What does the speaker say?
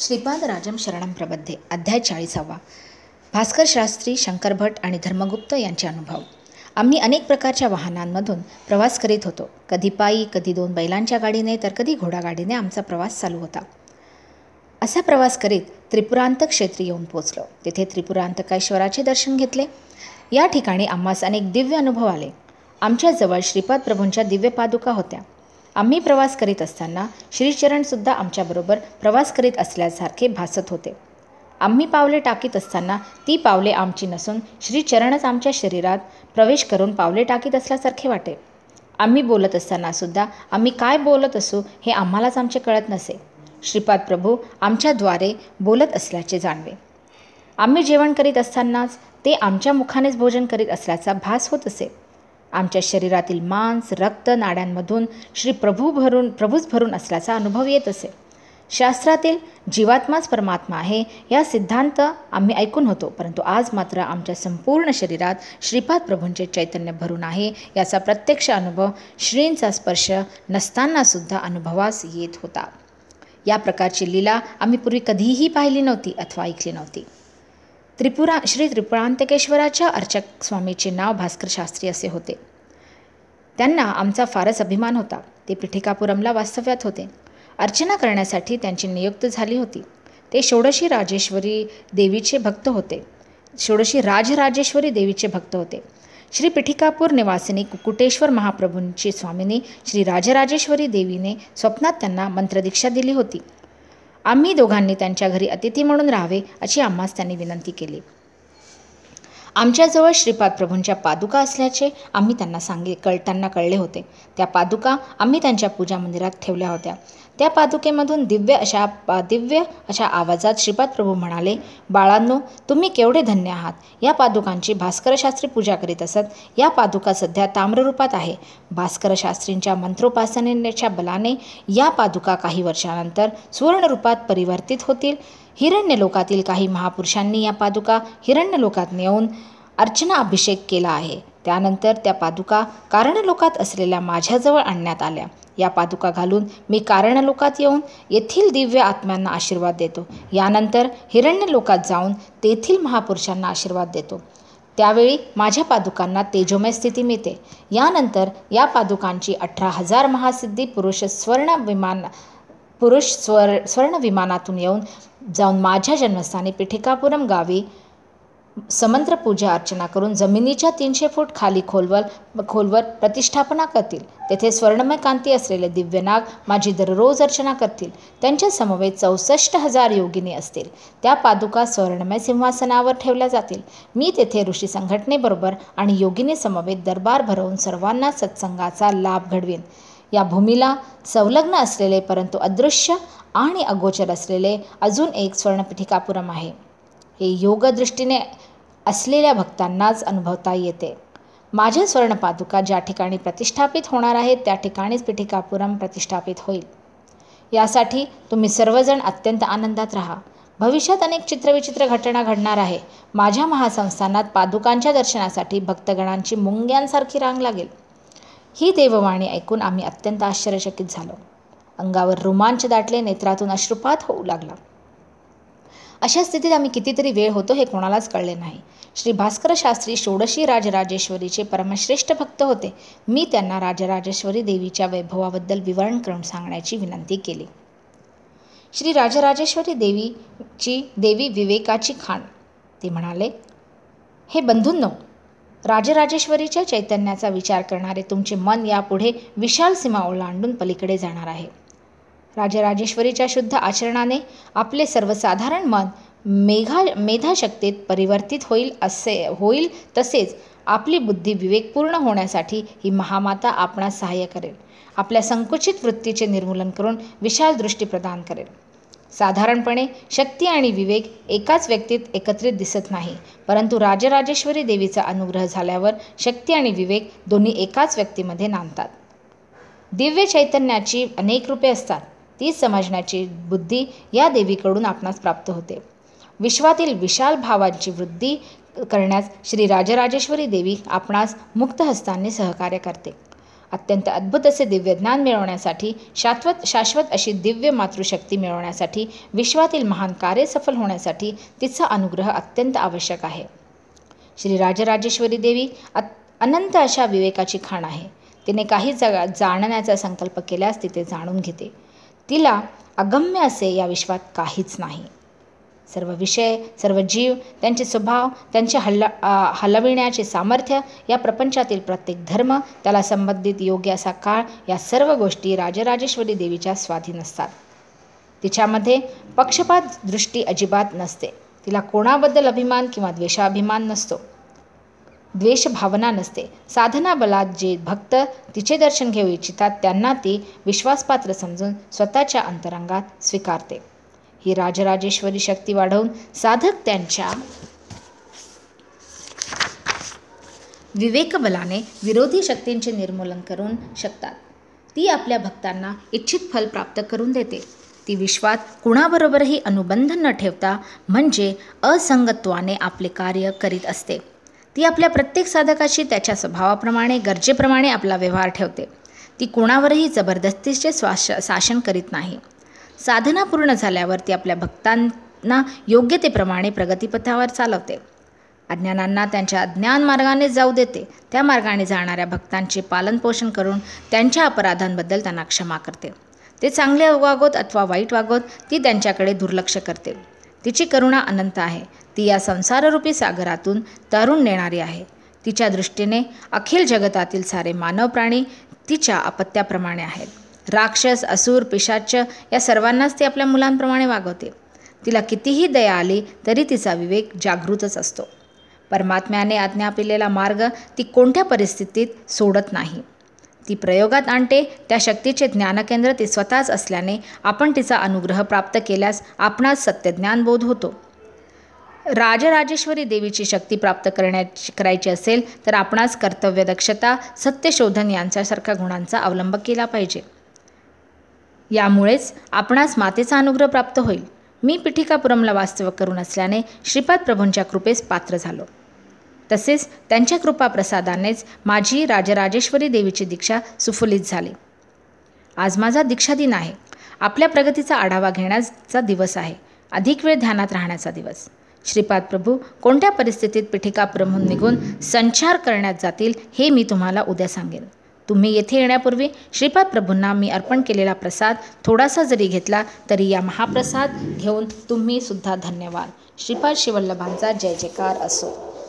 श्रीपाद राजम शरणम प्रबद्धे अध्याय चाळीसावा. भास्कर शास्त्री शंकर भट आणि धर्मगुप्त यांचे अनुभव. आम्ही अनेक प्रकारच्या वाहनांमधून प्रवास करीत होतो. कधी पायी कधी दोन बैलांच्या गाडीने तर कधी घोडागाडीने आमचा प्रवास चालू होता. असा प्रवास करीत त्रिपुरांत क्षेत्री येऊन पोचलो तिथे त्रिपुरांतकेश्वराचे दर्शन घेतले. या ठिकाणी आम्हास अनेक दिव्य अनुभव आले. आमच्याजवळ श्रीपाद प्रभूंच्या दिव्य पादुका होत्या. आम्ही प्रवास करीत असताना श्रीचरणसुद्धा आमच्याबरोबर प्रवास करीत असल्यासारखे भासत होते. आम्ही पावले टाकीत असताना ती पावले आमची नसून श्रीचरणच आमच्या शरीरात प्रवेश करून पावले टाकीत असल्यासारखे वाटे. आम्ही बोलत असतानासुद्धा आम्ही काय बोलत असू हे आम्हालाच आमचे कळत नसे. श्रीपाद प्रभू आमच्याद्वारे बोलत असल्याचे जाणवे. आम्ही जेवण करीत असतानाच ते आमच्या मुखानेच भोजन करीत असल्याचा भास होत असे. आमच्या शरीरातील मांस रक्त नाड्यांमधून श्री प्रभू भरून प्रभूच भरून असल्याचा अनुभव येत असे. शास्त्रातील जीवात्माच परमात्मा आहे या सिद्धांत आम्ही ऐकून होतो परंतु आज मात्र आमच्या संपूर्ण शरीरात श्रीपाद प्रभूंचे चैतन्य भरून आहे याचा प्रत्यक्ष अनुभव श्रींचा स्पर्श नसतानासुद्धा अनुभवास येत होता. या प्रकारची लीला आम्ही पूर्वी कधीही पाहिली नव्हती अथवा ऐकली नव्हती. त्रिपुरा श्री त्रिपुरांतकेश्वराच्या अर्चक स्वामीचे नाव भास्कर शास्त्री असे होते. त्यांना आमचा फारच अभिमान होता. ते पिठिकापुरमला वास्तव्यात होते. अर्चना करण्यासाठी त्यांची नियुक्त झाली होती. ते षोडशी राजेश्वरी देवीचे भक्त होते. षोडशी राजराजेश्वरी देवीचे भक्त होते. श्री पिठिकापूर निवासिनी कुकुटेश्वर महाप्रभूंची स्वामिनी श्री राजराजेश्वरी देवीने स्वप्नात त्यांना मंत्रदीक्षा दिली होती. आम्ही दोघांनी त्यांच्या घरी अतिथी म्हणून राहावे अशी आम्हास त्यांनी विनंती केली. आमच्याजवळ श्रीपाद प्रभूंच्या पादुका असल्याचे आम्ही त्यांना सांगे कळ त्यांना कळले होते. त्या पादुका आम्ही त्यांच्या पूजा मंदिरात ठेवल्या होत्या. त्या पादुकेमधून दिव्य अशा पा दिव्य अशा आवाजात श्रीपाद प्रभू म्हणाले बाळांनो तुम्ही केवढे धन्य आहात. या पादुकांची भास्करशास्त्री पूजा करीत असत. या पादुका सध्या ताम्ररूपात आहे. भास्करशास्त्रींच्या मंत्रोपासनेच्या बलाने या पादुका काही वर्षानंतर सुवर्णरूपात परिवर्तित होतील. हिरण्य लोकातील काही महापुरुषांनी या पादुका हिरण्य लोकात नेऊन अर्चना अभिषेक केला आहे. त्यानंतर त्या पादुका कारणलोकात असलेल्या माझ्याजवळ आणण्यात आल्या. या पादुका घालून मी कारणलोकात येऊन येथील दिव्य आत्म्यांना आशीर्वाद देतो. यानंतर हिरण्य लोकात जाऊन तेथील महापुरुषांना आशीर्वाद देतो. त्यावेळी माझ्या पादुकांना तेजोमय स्थिती मिळते. यानंतर या पादुकांची अठरा हजार महासिद्धी पुरुष स्वर्ण विमान पुरुष स्वर स्वर्ण विमानातून येऊन जाऊन माझ्या जन्मस्थानी पिठिकापुरम गावी समंत्र पूजा अर्चना करून जमिनीच्या तीनशे फूट खाली खोलवर खोलवर प्रतिष्ठापना करतील. तेथे स्वर्णमय कांती असलेले दिव्यनाग माझी दररोज अर्चना करतील. त्यांच्या समवेत चौसष्ट हजार योगिनी असतील. त्या पादुका स्वर्णमय सिंहासनावर ठेवल्या जातील. मी तेथे ऋषी संघटनेबरोबर आणि योगिनी समवेत दरबार भरवून सर्वांना सत्संगाचा लाभ घडवीन. या भूमीला संलग्न असलेले परंतु अदृश्य आणि अगोचर असलेले अजून एक स्वर्णपीठिकापुरम आहे. हे योगदृष्टीने असलेल्या भक्तांनाच अनुभवता येते. माझ्या स्वर्णपादुका ज्या ठिकाणी प्रतिष्ठापित होणार आहेत त्या ठिकाणीच पिठिकापुरम प्रतिष्ठापित होईल. यासाठी तुम्ही सर्वजण अत्यंत आनंदात राहा. भविष्यात अनेक चित्रविचित्र घटना घडणार आहे. माझ्या महासंस्थानात पादुकांच्या दर्शनासाठी भक्तगणांची मुंग्यांसारखी रांग लागेल. ही देववाणी ऐकून आम्ही अत्यंत आश्चर्यचकित झालो. अंगावर रोमांच दाटले नेत्रातून अश्रुपात होऊ लागला. अशा स्थितीत आम्ही कितीतरी वेळ होतो हे कोणालाच कळले नाही. श्री भास्कर शास्त्री षोडशी राजराजेश्वरीचे परमश्रेष्ठ भक्त होते. मी त्यांना राजराजेश्वरी देवीच्या वैभवाबद्दल विवरण करून सांगण्याची विनंती केली. श्री राजराजेश्वरी देवीची देवी विवेकाची खाण. ते म्हणाले हे बंधूंनो राजराजेश्वरीच्या चैतन्याचा विचार करणारे तुमचे मन यापुढे विशाल सीमा ओलांडून पलीकडे जाणार आहे. राजराजेश्वरीच्या शुद्ध आचरणाने आपले सर्वसाधारण मन मेघा मेधाशक्तीत परिवर्तित होईल असे होईल तसेच आपली बुद्धी विवेकपूर्ण होण्यासाठी ही महामाता आपणास सहाय्य करेल. आपल्या संकुचित वृत्तीचे निर्मूलन करून विशाल दृष्टी प्रदान करेल. साधारणपणे शक्ती आणि विवेक एकाच व्यक्तीत एकत्रित दिसत नाही परंतु राजराजेश्वरी देवीचा अनुग्रह झाल्यावर शक्ती आणि विवेक दोन्ही एकाच व्यक्तीमध्ये नांदतात. दिव्य चैतन्याची अनेक रूपे असतात ती समजण्याची बुद्धी या देवीकडून आपणास प्राप्त होते. विश्वातील विशाल भावांची वृद्धी करण्यास श्री राजराजेश्वरी देवी आपणास मुक्त हस्तांनी सहकार्य करते. अत्यंत अद्भुत असे दिव्य ज्ञान मिळवण्यासाठी शाश्वत शाश्वत अशी दिव्य मातृशक्ती मिळवण्यासाठी विश्वातील महान कार्य सफल होण्यासाठी तिचा अनुग्रह अत्यंत आवश्यक आहे. श्री राजराजेश्वरी देवी अत अनंत अशा विवेकाची खाण आहे. तिने काही जगा जाणण्याचा संकल्प केल्यास तिथे जाणून घेते. तिला अगम्य असे या विश्वात काहीच नाही. सर्व विषय सर्व जीव त्यांचे स्वभाव त्यांचे हल्ल हलविण्याचे सामर्थ्य या प्रपंचातील प्रत्येक धर्म त्याला संबंधित योग्य असा काळ या सर्व गोष्टी राजराजेश्वरी देवीच्या स्वाधीन असतात. तिच्यामध्ये पक्षपात दृष्टी अजिबात नसते. तिला कोणाबद्दल अभिमान किंवा द्वेषाभिमान नसतो. द्वेषभावना नसते. साधना बलात जे भक्त तिचे दर्शन घेऊ इच्छितात त्यांना ती विश्वासपात्र समजून स्वतःच्या अंतरंगात स्वीकारते. ही राजराजेश्वरी शक्ती वाढवून साधक त्यांच्या विवेकबलाने विरोधी शक्तींचे निर्मूलन करून शकतात. ती आपल्या भक्तांना इच्छित फल प्राप्त करून देते. ती विश्वात कुणाबरोबरही अनुबंध न ठेवता म्हणजे असंगत्वाने आपले कार्य करीत असते. ती आपल्या प्रत्येक साधकाशी त्याच्या स्वभावाप्रमाणे गरजेप्रमाणे आपला व्यवहार ठेवते. ती कोणावरही जबरदस्तीचे स्वाश शासन करीत नाही. साधना पूर्ण झाल्यावर ती आपल्या भक्तांना योग्यतेप्रमाणे प्रगतीपथावर चालवते. अज्ञानांना त्यांच्या अज्ञान मार्गाने जाऊ देते. त्या मार्गाने जाणाऱ्या भक्तांचे पालनपोषण करून त्यांच्या अपराधांबद्दल त्यांना क्षमा करते. ते चांगले वागोत अथवा वाईट वागोत ती त्यांच्याकडे दुर्लक्ष करते. तिची करुणा अनंत आहे. ती या संसाररूपी सागरातून तरुण नेणारी आहे. तिच्या दृष्टीने अखिल जगतातील सारे मानव प्राणी तिच्या अपत्याप्रमाणे आहेत. राक्षस असुर पिशाच या सर्वांनाच ती आपल्या मुलांप्रमाणे वागवते. तिला कितीही दया आली तरी तिचा विवेक जागृतच असतो. परमात्म्याने आज्ञापिलेला मार्ग ती कोणत्या परिस्थितीत सोडत नाही. ती प्रयोगात आणते त्या शक्तीचे ज्ञानकेंद्र ती स्वतःच असल्याने आपण तिचा अनुग्रह प्राप्त केल्यास आपणास सत्यज्ञान बोध होतो. राजराजेश्वरी देवीची शक्ती प्राप्त करण्याची करायची असेल तर आपणास कर्तव्यदक्षता सत्यशोधन यांच्यासारख्या गुणांचा अवलंब केला पाहिजे. यामुळेच आपणास मातेचा अनुग्रह प्राप्त होईल. मी पिठिकापुरमला वास्तव करून असल्याने श्रीपाद प्रभूंच्या कृपेस पात्र झालो. तसेच त्यांच्या कृपा प्रसादानेच माझी राजराजेश्वरी देवीची दीक्षा सुफुलीत झाली. आज माझा दीक्षा दिन आहे. आपल्या प्रगतीचा आढावा घेण्याचा दिवस आहे. अधिक वेळ ध्यानात राहण्याचा दिवस. श्रीपाद प्रभू कोणत्या परिस्थितीत पिठिकापुरमहून निघून संचार करण्यात जातील हे मी तुम्हाला उद्या सांगेन. तुम्ही येथे येण्यापूर्वी श्रीपाद प्रभूंना मी अर्पण केलेला प्रसाद थोडासा जरी घेतला तरी या महाप्रसाद घेऊन तुम्ही सुद्धा धन्यवाद. श्रीपाद शिवल्लभांचा जय जयकार असो.